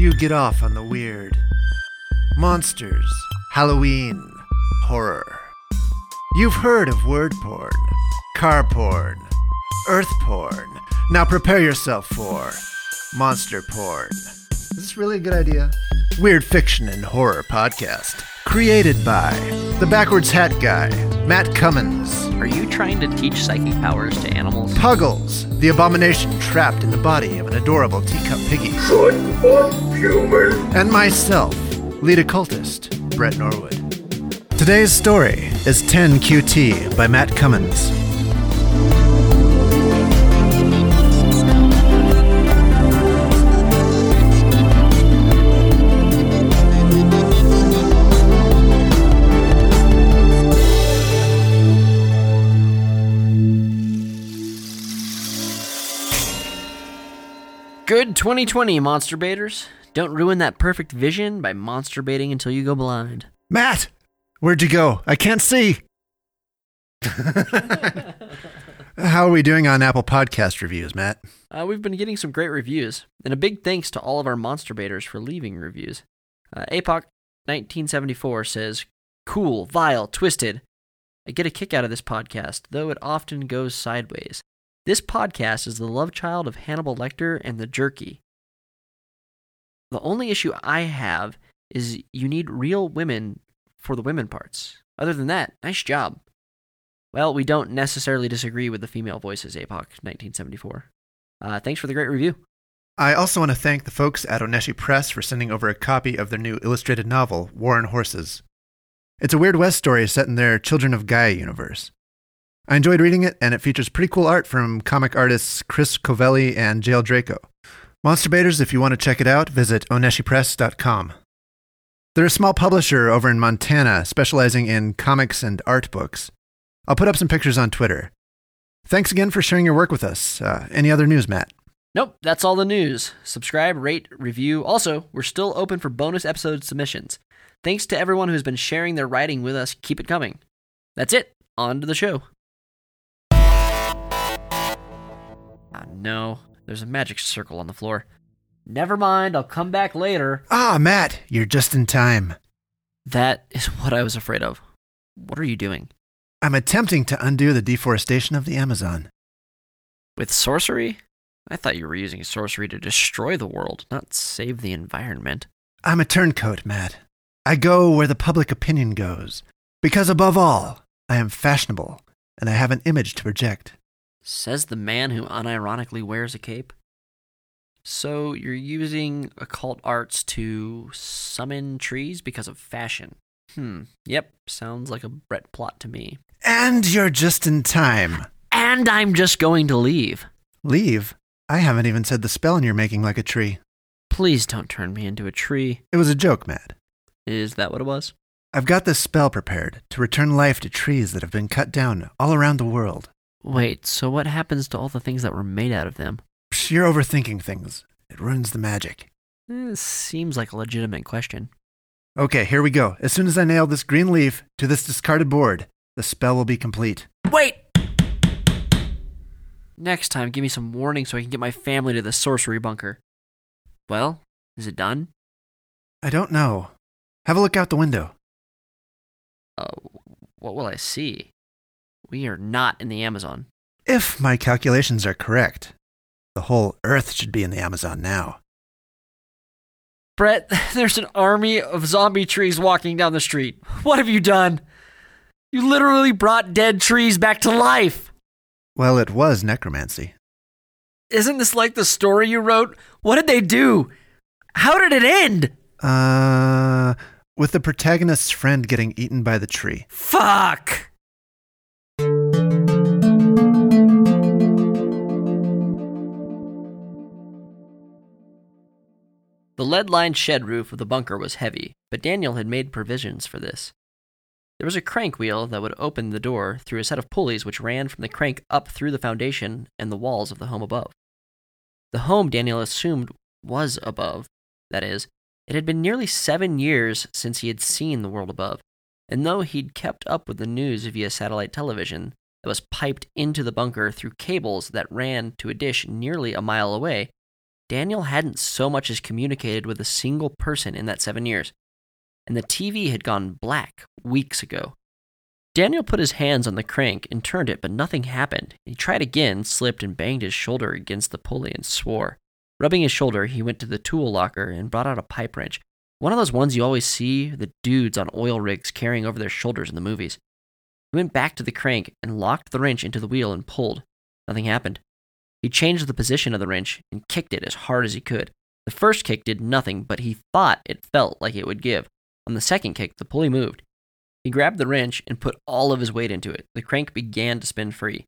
you get off on the weird? Monsters, Halloween, horror. You've heard of word porn, car porn, earth porn. Now prepare yourself for monster porn. Is this really a good idea? Weird fiction and horror podcast. Created by the backwards hat guy, Matt Cummins. Are you trying to teach psychic powers to animals? Puggles, the abomination trapped in the body of an adorable teacup piggy. Shut up, human! And myself, lead occultist, Brett Norwood. Today's story is 10QT by Matt Cummins. Good 2020, monster baiters. Don't ruin that perfect vision by monster baiting until you go blind. Matt, where'd you go? I can't see. How are we doing on Apple Podcast reviews, Matt? Uh, we've been getting some great reviews, and a big thanks to all of our monster baiters for leaving reviews. Uh, APOC1974 says, Cool, vile, twisted. I get a kick out of this podcast, though it often goes sideways. This podcast is the love child of Hannibal Lecter and the Jerky. The only issue I have is you need real women for the women parts. Other than that, nice job. Well, we don't necessarily disagree with the female voices, APOC 1974. Uh, thanks for the great review. I also want to thank the folks at Oneshi Press for sending over a copy of their new illustrated novel, War and Horses. It's a Weird West story set in their Children of Gaia universe. I enjoyed reading it, and it features pretty cool art from comic artists Chris Covelli and Jail Draco. Monster Baiters, if you want to check it out, visit oneshipress.com. They're a small publisher over in Montana specializing in comics and art books. I'll put up some pictures on Twitter. Thanks again for sharing your work with us. Uh, any other news, Matt? Nope, that's all the news. Subscribe, rate, review. Also, we're still open for bonus episode submissions. Thanks to everyone who's been sharing their writing with us. Keep it coming. That's it. On to the show. Ah, no. There's a magic circle on the floor. Never mind, I'll come back later. Ah, Matt, you're just in time. That is what I was afraid of. What are you doing? I'm attempting to undo the deforestation of the Amazon. With sorcery? I thought you were using sorcery to destroy the world, not save the environment. I'm a turncoat, Matt. I go where the public opinion goes. Because above all, I am fashionable, and I have an image to project. Says the man who unironically wears a cape. So you're using occult arts to summon trees because of fashion. Hmm. Yep, sounds like a Brett plot to me. And you're just in time. And I'm just going to leave. Leave? I haven't even said the spell and you're making like a tree. Please don't turn me into a tree. It was a joke, Matt. Is that what it was? I've got this spell prepared to return life to trees that have been cut down all around the world. Wait, so what happens to all the things that were made out of them? You're overthinking things. It ruins the magic. Eh, seems like a legitimate question. Okay, here we go. As soon as I nail this green leaf to this discarded board, the spell will be complete. Wait! Next time, give me some warning so I can get my family to the sorcery bunker. Well, is it done? I don't know. Have a look out the window. Uh, what will I see? We are not in the Amazon. If my calculations are correct, the whole Earth should be in the Amazon now. Brett, there's an army of zombie trees walking down the street. What have you done? You literally brought dead trees back to life. Well, it was necromancy. Isn't this like the story you wrote? What did they do? How did it end? Uh, with the protagonist's friend getting eaten by the tree. Fuck! The lead lined shed roof of the bunker was heavy, but Daniel had made provisions for this. There was a crank wheel that would open the door through a set of pulleys which ran from the crank up through the foundation and the walls of the home above. The home Daniel assumed was above. That is, it had been nearly seven years since he had seen the world above, and though he'd kept up with the news via satellite television that was piped into the bunker through cables that ran to a dish nearly a mile away, Daniel hadn't so much as communicated with a single person in that seven years, and the TV had gone black weeks ago. Daniel put his hands on the crank and turned it, but nothing happened. He tried again, slipped, and banged his shoulder against the pulley and swore. Rubbing his shoulder, he went to the tool locker and brought out a pipe wrench. One of those ones you always see the dudes on oil rigs carrying over their shoulders in the movies. He went back to the crank and locked the wrench into the wheel and pulled. Nothing happened. He changed the position of the wrench and kicked it as hard as he could. The first kick did nothing, but he thought it felt like it would give. On the second kick, the pulley moved. He grabbed the wrench and put all of his weight into it. The crank began to spin free.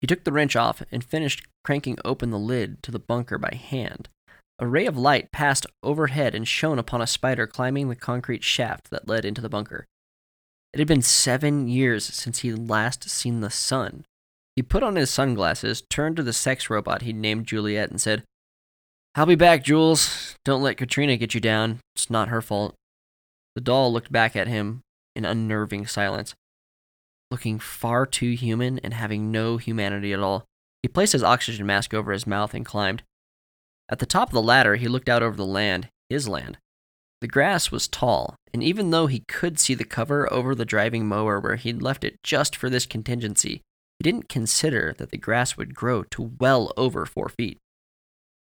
He took the wrench off and finished cranking open the lid to the bunker by hand. A ray of light passed overhead and shone upon a spider climbing the concrete shaft that led into the bunker. It had been seven years since he would last seen the sun. He put on his sunglasses, turned to the sex robot he'd named Juliet, and said, I'll be back, Jules. Don't let Katrina get you down. It's not her fault. The doll looked back at him in unnerving silence, looking far too human and having no humanity at all. He placed his oxygen mask over his mouth and climbed. At the top of the ladder, he looked out over the land, his land. The grass was tall, and even though he could see the cover over the driving mower where he'd left it just for this contingency, he didn't consider that the grass would grow to well over four feet.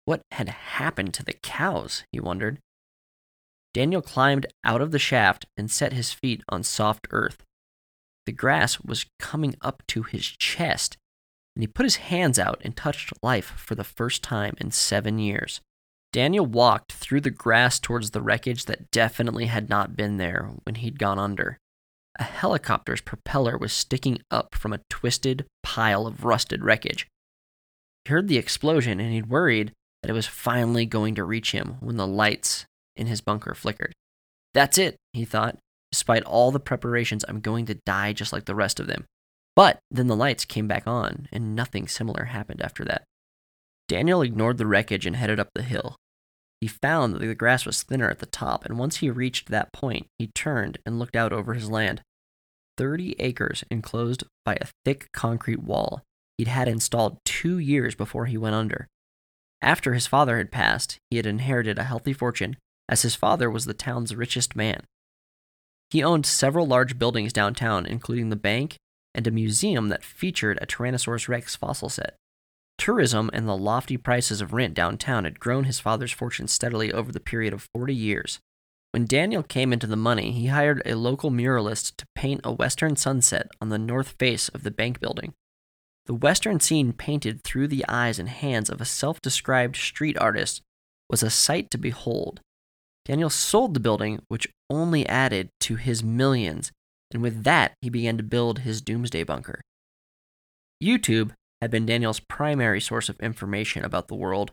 What had happened to the cows, he wondered. Daniel climbed out of the shaft and set his feet on soft earth. The grass was coming up to his chest, and he put his hands out and touched life for the first time in seven years. Daniel walked through the grass towards the wreckage that definitely had not been there when he'd gone under. A helicopter's propeller was sticking up from a twisted pile of rusted wreckage. He heard the explosion and he'd worried that it was finally going to reach him when the lights in his bunker flickered. That's it, he thought. Despite all the preparations, I'm going to die just like the rest of them. But then the lights came back on, and nothing similar happened after that. Daniel ignored the wreckage and headed up the hill. He found that the grass was thinner at the top, and once he reached that point, he turned and looked out over his land. Thirty acres enclosed by a thick concrete wall he'd had installed two years before he went under. After his father had passed, he had inherited a healthy fortune as his father was the town's richest man. He owned several large buildings downtown, including the bank and a museum that featured a Tyrannosaurus rex fossil set. Tourism and the lofty prices of rent downtown had grown his father's fortune steadily over the period of 40 years. When Daniel came into the money, he hired a local muralist to paint a western sunset on the north face of the bank building. The western scene painted through the eyes and hands of a self described street artist was a sight to behold. Daniel sold the building, which only added to his millions, and with that, he began to build his doomsday bunker. YouTube had been Daniel's primary source of information about the world,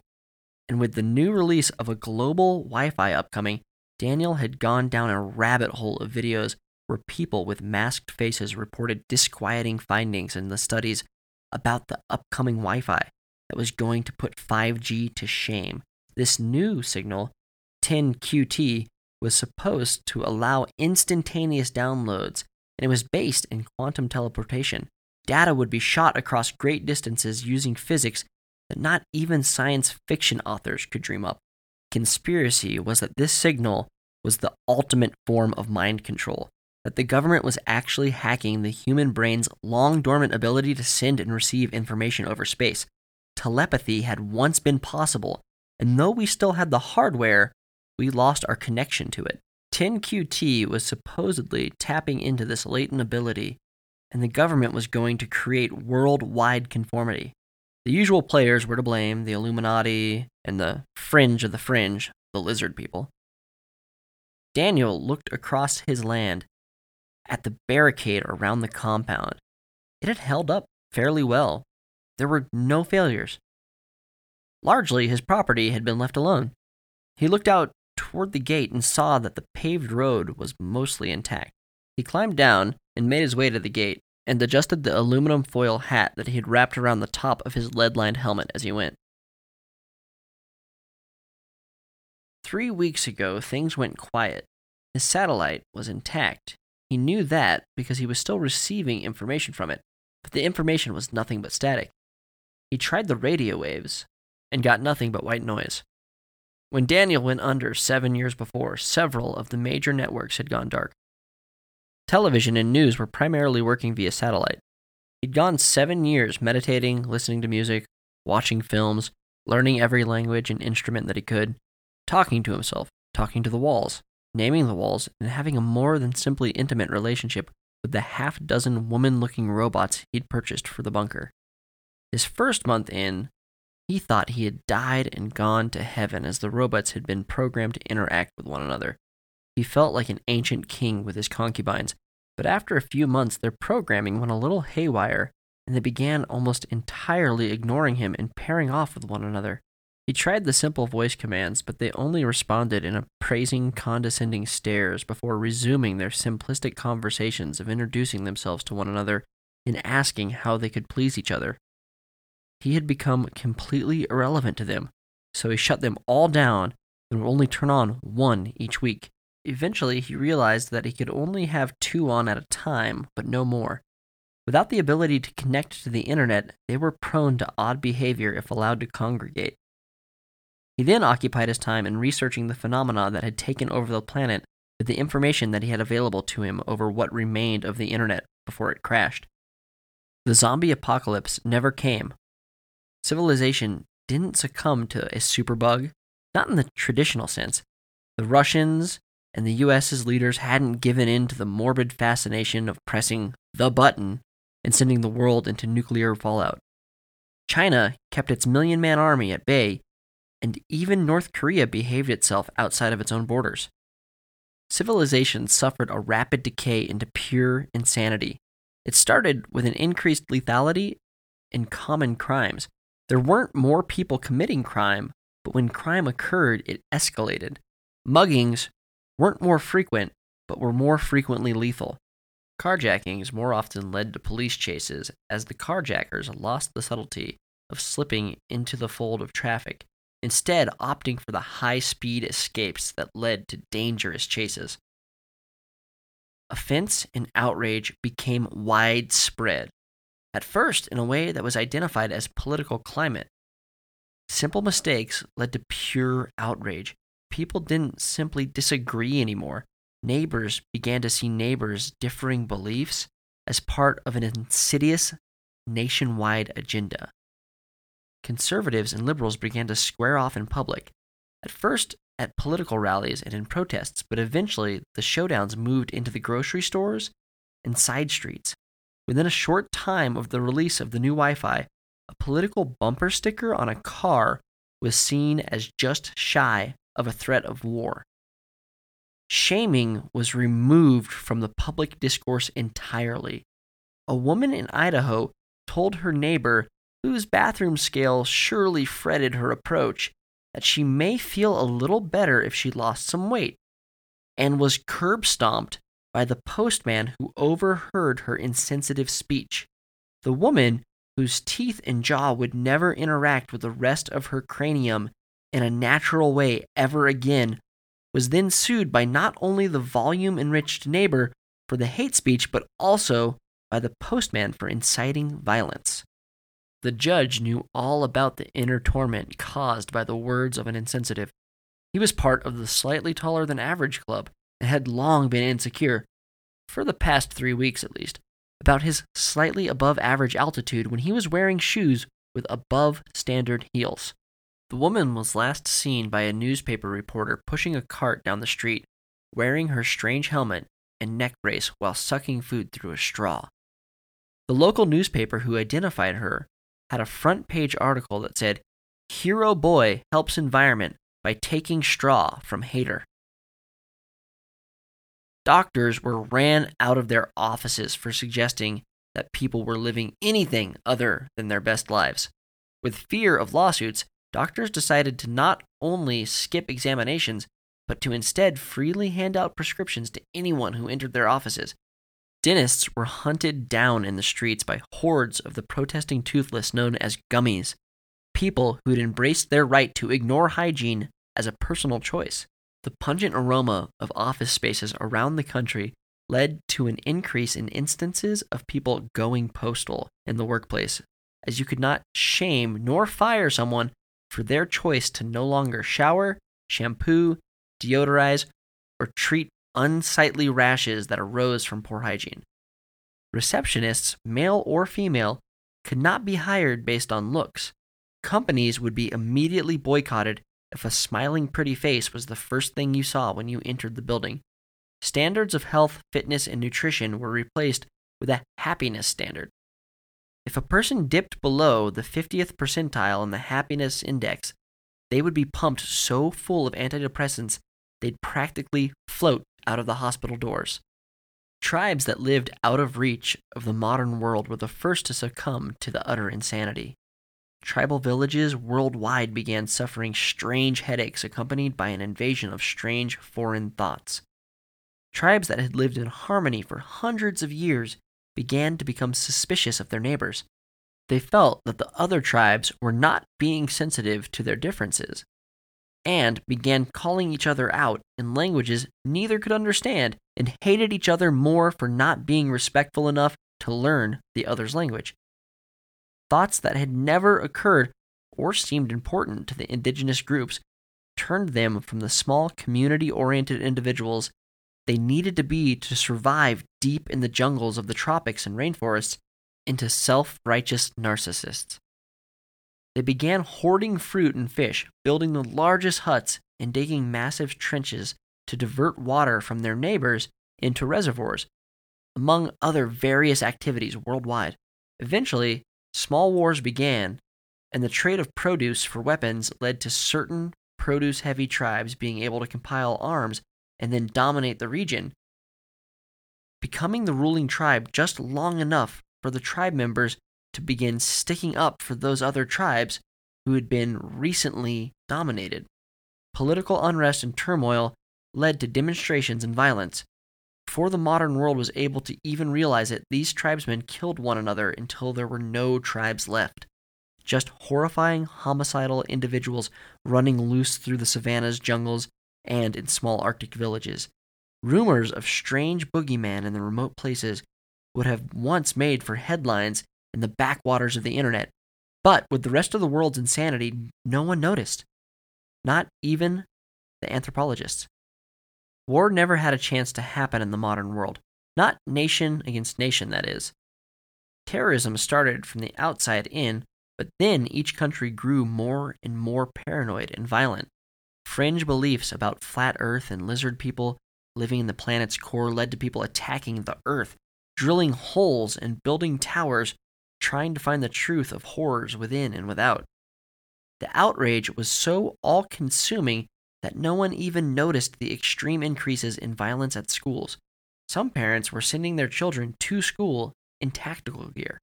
and with the new release of a global Wi Fi upcoming, Daniel had gone down a rabbit hole of videos where people with masked faces reported disquieting findings in the studies about the upcoming Wi Fi that was going to put 5G to shame. This new signal 10QT was supposed to allow instantaneous downloads, and it was based in quantum teleportation. Data would be shot across great distances using physics that not even science fiction authors could dream up. Conspiracy was that this signal was the ultimate form of mind control, that the government was actually hacking the human brain's long dormant ability to send and receive information over space. Telepathy had once been possible, and though we still had the hardware, we lost our connection to it. 10QT was supposedly tapping into this latent ability, and the government was going to create worldwide conformity. The usual players were to blame the Illuminati and the fringe of the fringe, the lizard people. Daniel looked across his land at the barricade around the compound. It had held up fairly well. There were no failures. Largely, his property had been left alone. He looked out toward the gate and saw that the paved road was mostly intact. He climbed down and made his way to the gate and adjusted the aluminum foil hat that he had wrapped around the top of his lead lined helmet as he went. Three weeks ago, things went quiet. His satellite was intact. He knew that because he was still receiving information from it, but the information was nothing but static. He tried the radio waves, and got nothing but white noise. When Daniel went under seven years before, several of the major networks had gone dark. Television and news were primarily working via satellite. He'd gone seven years meditating, listening to music, watching films, learning every language and instrument that he could, talking to himself, talking to the walls, naming the walls, and having a more than simply intimate relationship with the half dozen woman looking robots he'd purchased for the bunker. His first month in, he thought he had died and gone to heaven as the robots had been programmed to interact with one another. He felt like an ancient king with his concubines, but after a few months, their programming went a little haywire, and they began almost entirely ignoring him and pairing off with one another. He tried the simple voice commands, but they only responded in appraising, condescending stares before resuming their simplistic conversations of introducing themselves to one another and asking how they could please each other. He had become completely irrelevant to them, so he shut them all down and would only turn on one each week. Eventually, he realized that he could only have two on at a time, but no more. Without the ability to connect to the internet, they were prone to odd behavior if allowed to congregate. He then occupied his time in researching the phenomena that had taken over the planet with the information that he had available to him over what remained of the internet before it crashed. The zombie apocalypse never came. Civilization didn't succumb to a superbug, not in the traditional sense. The Russians and the US's leaders hadn't given in to the morbid fascination of pressing the button and sending the world into nuclear fallout. China kept its million man army at bay and even North Korea behaved itself outside of its own borders. Civilization suffered a rapid decay into pure insanity. It started with an increased lethality in common crimes. There weren't more people committing crime, but when crime occurred, it escalated. Muggings weren't more frequent, but were more frequently lethal. Carjackings more often led to police chases as the carjackers lost the subtlety of slipping into the fold of traffic instead opting for the high speed escapes that led to dangerous chases. Offense and outrage became widespread, at first in a way that was identified as political climate. Simple mistakes led to pure outrage. People didn't simply disagree anymore. Neighbors began to see neighbors' differing beliefs as part of an insidious nationwide agenda conservatives and liberals began to square off in public. At first, at political rallies and in protests, but eventually the showdowns moved into the grocery stores and side streets. Within a short time of the release of the new Wi Fi, a political bumper sticker on a car was seen as just shy of a threat of war. Shaming was removed from the public discourse entirely. A woman in Idaho told her neighbor whose bathroom scale surely fretted her approach, that she may feel a little better if she lost some weight, and was curb stomped by the postman who overheard her insensitive speech. The woman, whose teeth and jaw would never interact with the rest of her cranium in a natural way ever again, was then sued by not only the volume enriched neighbor for the hate speech, but also by the postman for inciting violence. The judge knew all about the inner torment caused by the words of an insensitive. He was part of the slightly taller than average club and had long been insecure, for the past three weeks at least, about his slightly above average altitude when he was wearing shoes with above standard heels. The woman was last seen by a newspaper reporter pushing a cart down the street, wearing her strange helmet and neck brace while sucking food through a straw. The local newspaper who identified her had a front page article that said, Hero Boy helps environment by taking straw from hater. Doctors were ran out of their offices for suggesting that people were living anything other than their best lives. With fear of lawsuits, doctors decided to not only skip examinations, but to instead freely hand out prescriptions to anyone who entered their offices, Dentists were hunted down in the streets by hordes of the protesting toothless known as gummies, people who'd embraced their right to ignore hygiene as a personal choice. The pungent aroma of office spaces around the country led to an increase in instances of people going postal in the workplace, as you could not shame nor fire someone for their choice to no longer shower, shampoo, deodorize, or treat unsightly rashes that arose from poor hygiene. Receptionists, male or female, could not be hired based on looks. Companies would be immediately boycotted if a smiling, pretty face was the first thing you saw when you entered the building. Standards of health, fitness, and nutrition were replaced with a happiness standard. If a person dipped below the 50th percentile in the happiness index, they would be pumped so full of antidepressants they'd practically float out of the hospital doors. Tribes that lived out of reach of the modern world were the first to succumb to the utter insanity. Tribal villages worldwide began suffering strange headaches accompanied by an invasion of strange foreign thoughts. Tribes that had lived in harmony for hundreds of years began to become suspicious of their neighbors. They felt that the other tribes were not being sensitive to their differences and began calling each other out in languages neither could understand and hated each other more for not being respectful enough to learn the other's language. Thoughts that had never occurred or seemed important to the indigenous groups turned them from the small community oriented individuals they needed to be to survive deep in the jungles of the tropics and rainforests into self righteous narcissists. They began hoarding fruit and fish, building the largest huts, and digging massive trenches to divert water from their neighbors into reservoirs, among other various activities worldwide. Eventually, small wars began, and the trade of produce for weapons led to certain produce heavy tribes being able to compile arms and then dominate the region, becoming the ruling tribe just long enough for the tribe members to begin sticking up for those other tribes who had been recently dominated. Political unrest and turmoil led to demonstrations and violence. Before the modern world was able to even realize it, these tribesmen killed one another until there were no tribes left. Just horrifying, homicidal individuals running loose through the savannas, jungles, and in small Arctic villages. Rumors of strange boogeyman in the remote places would have once made for headlines in the backwaters of the internet, but with the rest of the world's insanity, no one noticed. Not even the anthropologists. War never had a chance to happen in the modern world. Not nation against nation, that is. Terrorism started from the outside in, but then each country grew more and more paranoid and violent. Fringe beliefs about flat Earth and lizard people living in the planet's core led to people attacking the Earth, drilling holes and building towers, trying to find the truth of horrors within and without. The outrage was so all consuming that no one even noticed the extreme increases in violence at schools. Some parents were sending their children to school in tactical gear.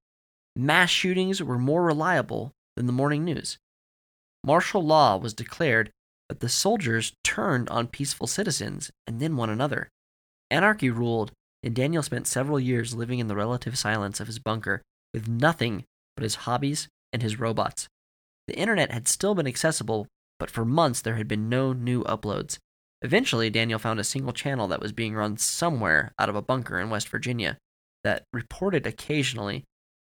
Mass shootings were more reliable than the morning news. Martial law was declared but the soldiers turned on peaceful citizens and then one another. Anarchy ruled, and Daniel spent several years living in the relative silence of his bunker with nothing but his hobbies and his robots. The internet had still been accessible, but for months there had been no new uploads. Eventually, Daniel found a single channel that was being run somewhere out of a bunker in West Virginia that reported occasionally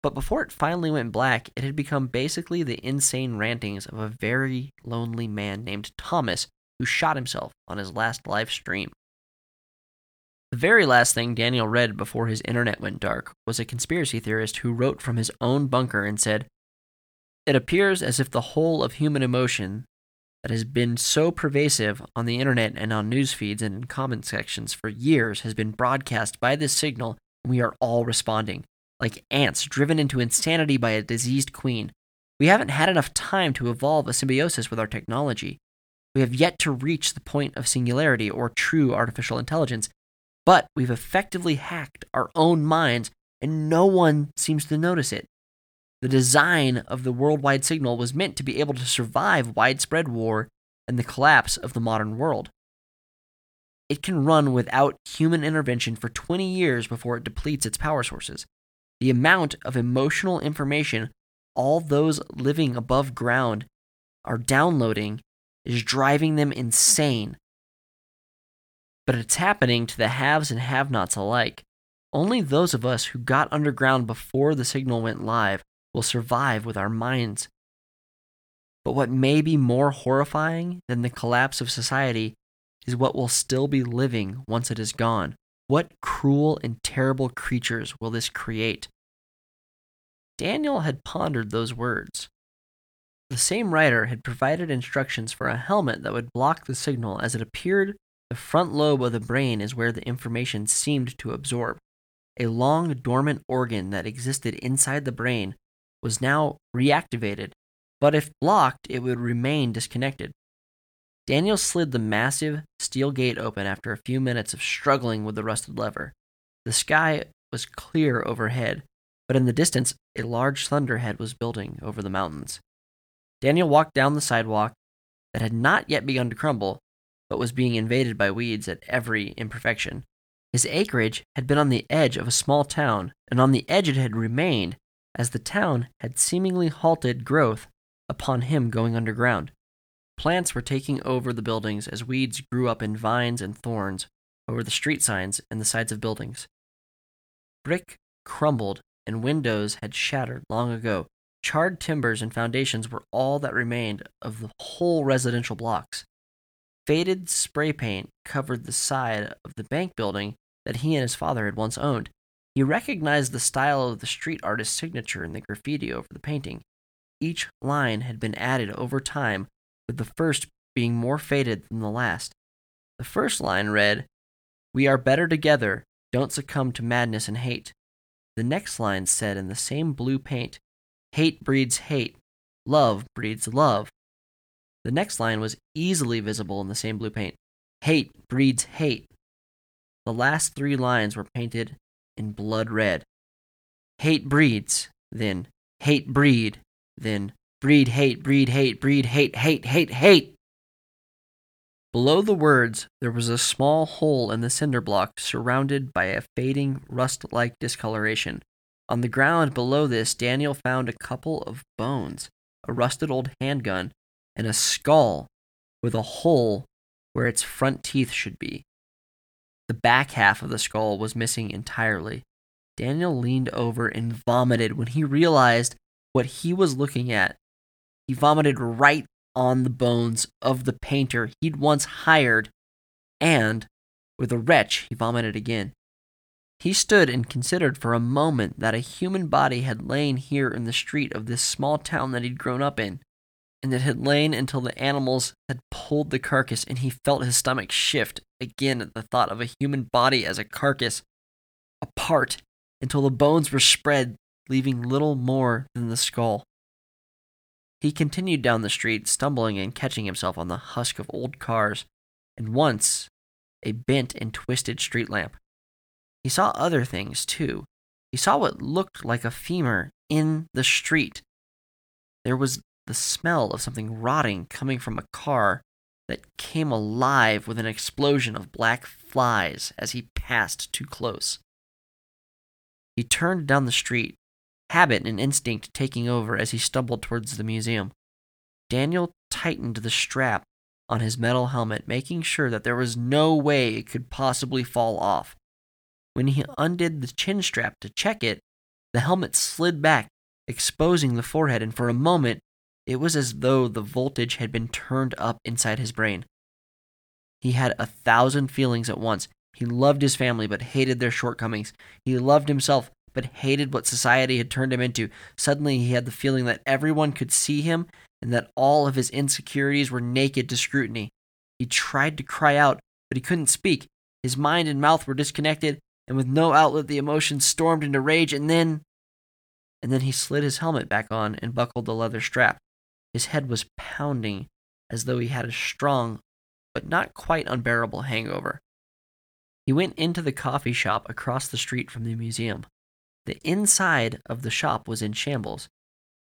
but before it finally went black, it had become basically the insane rantings of a very lonely man named Thomas who shot himself on his last live stream. The very last thing Daniel read before his internet went dark was a conspiracy theorist who wrote from his own bunker and said, It appears as if the whole of human emotion that has been so pervasive on the internet and on news feeds and in comment sections for years has been broadcast by this signal, and we are all responding like ants driven into insanity by a diseased queen. We haven't had enough time to evolve a symbiosis with our technology. We have yet to reach the point of singularity or true artificial intelligence, but we've effectively hacked our own minds and no one seems to notice it. The design of the worldwide signal was meant to be able to survive widespread war and the collapse of the modern world. It can run without human intervention for 20 years before it depletes its power sources. The amount of emotional information all those living above ground are downloading is driving them insane. But it's happening to the haves and have nots alike. Only those of us who got underground before the signal went live will survive with our minds. But what may be more horrifying than the collapse of society is what will still be living once it is gone. What cruel and terrible creatures will this create? Daniel had pondered those words. The same writer had provided instructions for a helmet that would block the signal as it appeared the front lobe of the brain is where the information seemed to absorb. A long dormant organ that existed inside the brain was now reactivated, but if blocked, it would remain disconnected. Daniel slid the massive steel gate open after a few minutes of struggling with the rusted lever. The sky was clear overhead, but in the distance, a large thunderhead was building over the mountains. Daniel walked down the sidewalk that had not yet begun to crumble, but was being invaded by weeds at every imperfection. His acreage had been on the edge of a small town, and on the edge it had remained, as the town had seemingly halted growth upon him going underground. Plants were taking over the buildings as weeds grew up in vines and thorns over the street signs and the sides of buildings. Brick crumbled and windows had shattered long ago. Charred timbers and foundations were all that remained of the whole residential blocks. Faded spray paint covered the side of the bank building that he and his father had once owned. He recognized the style of the street artist's signature in the graffiti over the painting. Each line had been added over time, with the first being more faded than the last. The first line read, We are better together, don't succumb to madness and hate. The next line said in the same blue paint, Hate breeds hate, love breeds love. The next line was easily visible in the same blue paint Hate breeds hate. The last three lines were painted in blood red. Hate breeds, then hate breed, then breed hate, breed hate, breed hate, hate, hate, hate. Below the words, there was a small hole in the cinder block surrounded by a fading, rust like discoloration. On the ground below this, Daniel found a couple of bones, a rusted old handgun, and a skull with a hole where its front teeth should be. The back half of the skull was missing entirely. Daniel leaned over and vomited when he realized what he was looking at. He vomited right on the bones of the painter he'd once hired, and, with a retch, he vomited again. He stood and considered for a moment that a human body had lain here in the street of this small town that he'd grown up in and it had lain until the animals had pulled the carcass, and he felt his stomach shift again at the thought of a human body as a carcass, apart until the bones were spread, leaving little more than the skull. He continued down the street, stumbling and catching himself on the husk of old cars, and once a bent and twisted street lamp. He saw other things, too. He saw what looked like a femur in the street. There was the smell of something rotting coming from a car that came alive with an explosion of black flies as he passed too close. He turned down the street, habit and instinct taking over as he stumbled towards the museum. Daniel tightened the strap on his metal helmet, making sure that there was no way it could possibly fall off. When he undid the chin strap to check it, the helmet slid back, exposing the forehead, and for a moment it was as though the voltage had been turned up inside his brain. He had a thousand feelings at once. He loved his family, but hated their shortcomings. He loved himself, but hated what society had turned him into. Suddenly, he had the feeling that everyone could see him and that all of his insecurities were naked to scrutiny. He tried to cry out, but he couldn't speak. His mind and mouth were disconnected, and with no outlet, the emotions stormed into rage, and then. And then he slid his helmet back on and buckled the leather strap. His head was pounding as though he had a strong but not quite unbearable hangover. He went into the coffee shop across the street from the museum. The inside of the shop was in shambles.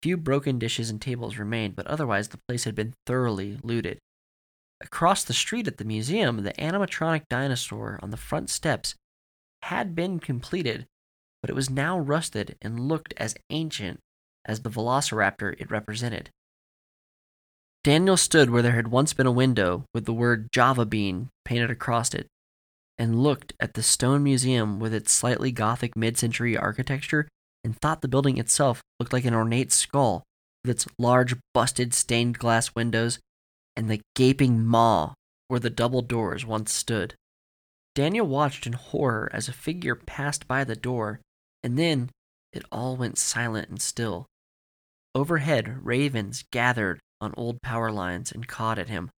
Few broken dishes and tables remained, but otherwise the place had been thoroughly looted. Across the street at the museum, the animatronic dinosaur on the front steps had been completed, but it was now rusted and looked as ancient as the velociraptor it represented. Daniel stood where there had once been a window with the word Java Bean painted across it and looked at the stone museum with its slightly gothic mid century architecture and thought the building itself looked like an ornate skull with its large, busted, stained glass windows and the gaping maw where the double doors once stood. Daniel watched in horror as a figure passed by the door, and then it all went silent and still. Overhead, ravens gathered on old power lines and cawed at him.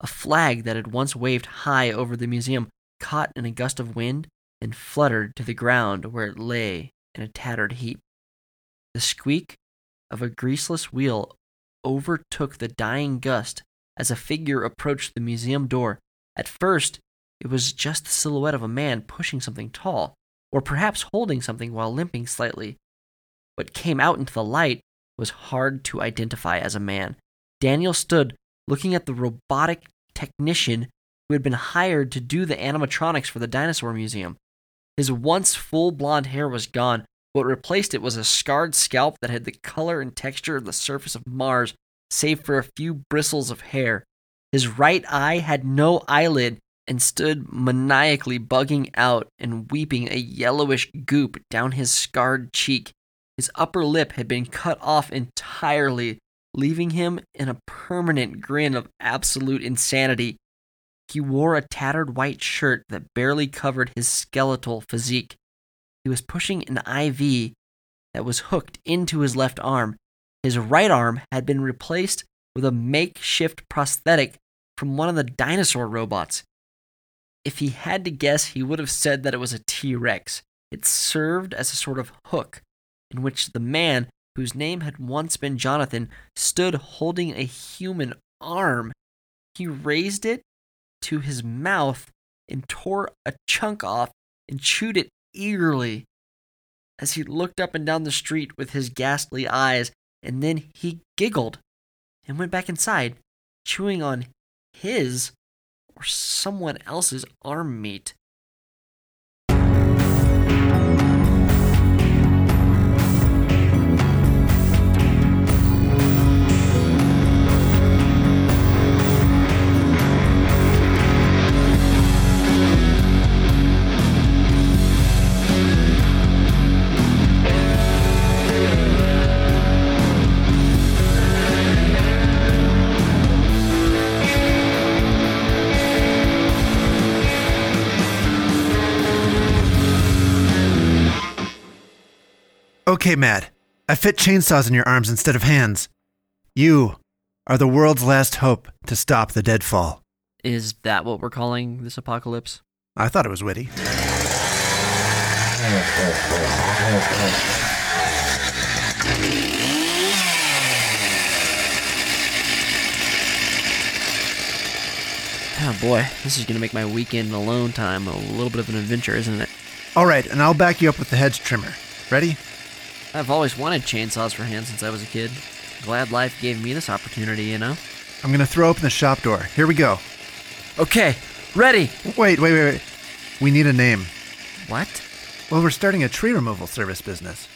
A flag that had once waved high over the museum caught in a gust of wind and fluttered to the ground where it lay in a tattered heap. The squeak of a greaseless wheel overtook the dying gust as a figure approached the museum door. At first, it was just the silhouette of a man pushing something tall, or perhaps holding something while limping slightly. What came out into the light was hard to identify as a man. Daniel stood looking at the robotic technician who had been hired to do the animatronics for the dinosaur museum. His once full blonde hair was gone. What replaced it was a scarred scalp that had the color and texture of the surface of Mars, save for a few bristles of hair. His right eye had no eyelid and stood maniacally bugging out and weeping a yellowish goop down his scarred cheek. His upper lip had been cut off entirely, leaving him in a permanent grin of absolute insanity. He wore a tattered white shirt that barely covered his skeletal physique. He was pushing an IV that was hooked into his left arm. His right arm had been replaced with a makeshift prosthetic from one of the dinosaur robots. If he had to guess, he would have said that it was a T Rex. It served as a sort of hook in which the man, whose name had once been Jonathan, stood holding a human arm. He raised it to his mouth and tore a chunk off and chewed it eagerly as he looked up and down the street with his ghastly eyes, and then he giggled and went back inside, chewing on his or someone else's arm meat. Okay, Matt. I fit chainsaws in your arms instead of hands. You are the world's last hope to stop the deadfall. Is that what we're calling this apocalypse? I thought it was witty. Oh boy, this is to make my weekend alone time a little bit of an adventure, isn't it? All right, and I'll back you up with the hedge trimmer. Ready? I've always wanted chainsaws for hands since I was a kid. Glad life gave me this opportunity, you know? I'm to throw open the shop door. Here we go. Okay, ready! Wait, wait, wait, wait. We need a name. What? Well, we're starting a tree removal service business.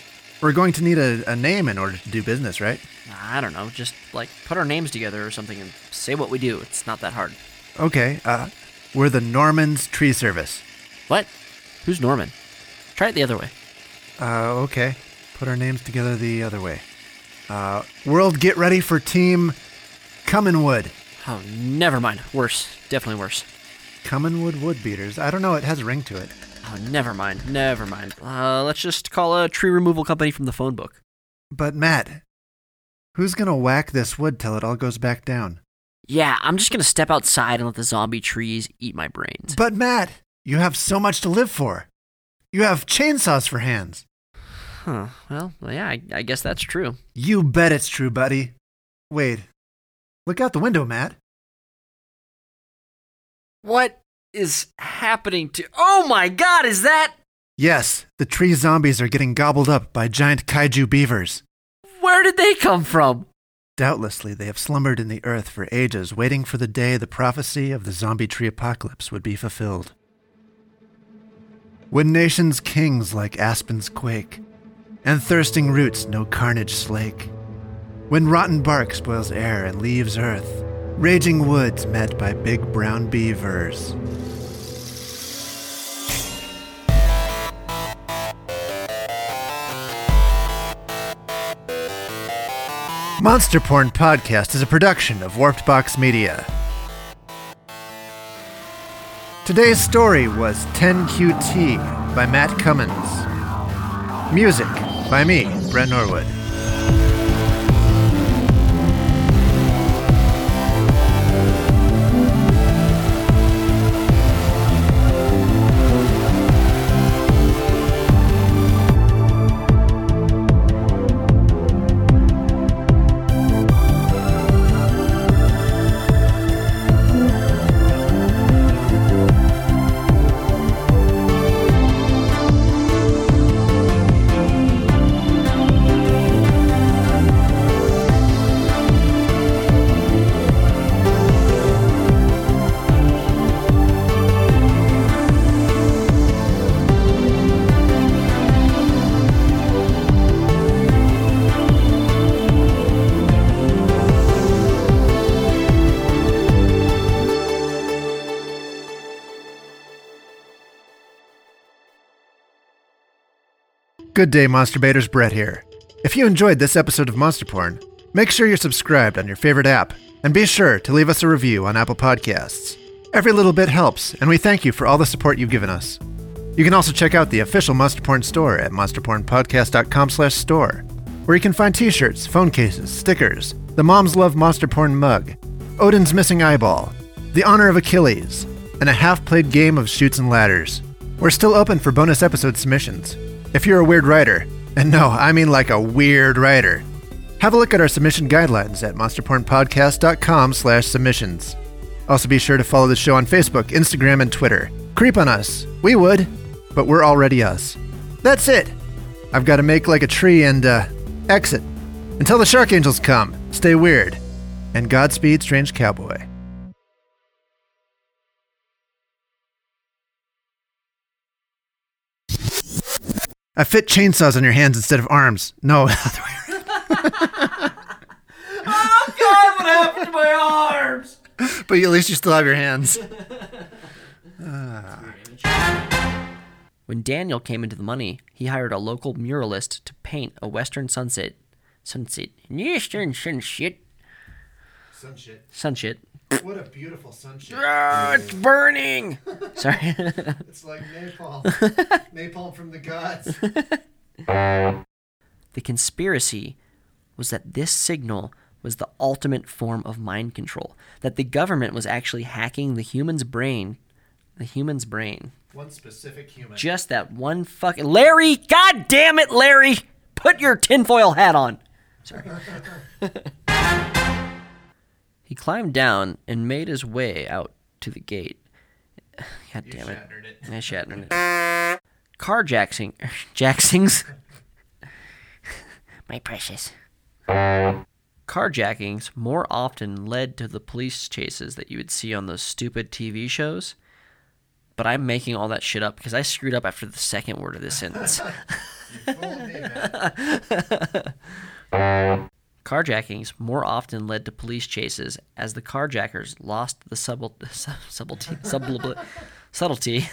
We're going to need a, a name in order to do business, right? I don't know, just like put our names together or something and say what we do. It's not that hard. Okay, uh, we're the Norman's Tree Service. What? Who's Norman? Try it the other way. Uh, okay. Put our names together the other way. Uh, world, get ready for Team Cumminwood. Oh, never mind. Worse. Definitely worse. Cumminwood Wood Beaters. I don't know, it has a ring to it. Oh, never mind. Never mind. Uh, let's just call a tree removal company from the phone book. But, Matt, who's gonna whack this wood till it all goes back down? Yeah, I'm just gonna step outside and let the zombie trees eat my brains. But, Matt, you have so much to live for. You have chainsaws for hands. Huh. Well, yeah, I, I guess that's true. You bet it's true, buddy. Wait. Look out the window, Matt. What is happening to. Oh my god, is that. Yes, the tree zombies are getting gobbled up by giant kaiju beavers. Where did they come from? Doubtlessly, they have slumbered in the earth for ages, waiting for the day the prophecy of the zombie tree apocalypse would be fulfilled. When nations kings like aspens quake, and thirsting roots no carnage slake, when rotten bark spoils air and leaves earth, raging woods met by big brown beavers. Monster Porn Podcast is a production of Warped Box Media. Today's story was 10QT by Matt Cummins. Music by me, Brent Norwood. Good day, Monster Baiters. Brett here. If you enjoyed this episode of Monster Porn, make sure you're subscribed on your favorite app, and be sure to leave us a review on Apple Podcasts. Every little bit helps, and we thank you for all the support you've given us. You can also check out the official Monster Porn store at monsterpornpodcast.com slash store, where you can find T-shirts, phone cases, stickers, the Moms Love Monster Porn mug, Odin's missing eyeball, the honor of Achilles, and a half-played game of Chutes and Ladders. We're still open for bonus episode submissions. If you're a weird writer, and no, I mean like a weird writer, have a look at our submission guidelines at monsterpornpodcast.com slash submissions. Also be sure to follow the show on Facebook, Instagram, and Twitter. Creep on us. We would, but we're already us. That's it. I've got to make like a tree and, uh, exit. Until the Shark Angels come, stay weird. And Godspeed, Strange Cowboy. I fit chainsaws on your hands instead of arms. No. Oh God! What happened to my arms? but at least you still have your hands. When Daniel came into the money, he hired a local muralist to paint a western sunset. Sunset. Eastern sunset. Sunshit. Sunset. What a beautiful sunshit. Ah, it's burning. Sorry. It's like napalm. napalm from the gods. the conspiracy was that this signal was the ultimate form of mind control. That the government was actually hacking the human's brain. The human's brain. One specific human. Just that one fucking Larry. God damn it, Larry! Put your tinfoil hat on. Sorry. He climbed down and made his way out to the gate. God damn it. I shattered it. Carjacking. Jacksings. My precious. Carjackings more often led to the police chases that you would see on those stupid TV shows. But I'm making all that shit up because I screwed up after the second word of this sentence. Carjackings more often led to police chases as the carjackers lost the subtle, subtlety, subtle, subtlety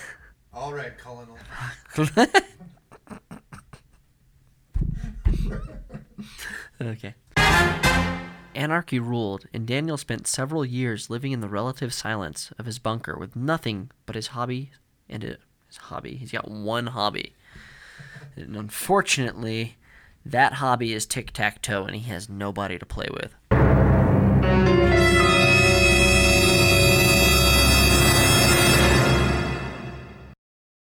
All right, Colonel. Okay. Anarchy ruled, and Daniel spent several years living in the relative silence of his bunker with nothing but his hobby and his hobby. He's got one hobby. And unfortunately, that hobby is tic tac toe, and he has nobody to play with.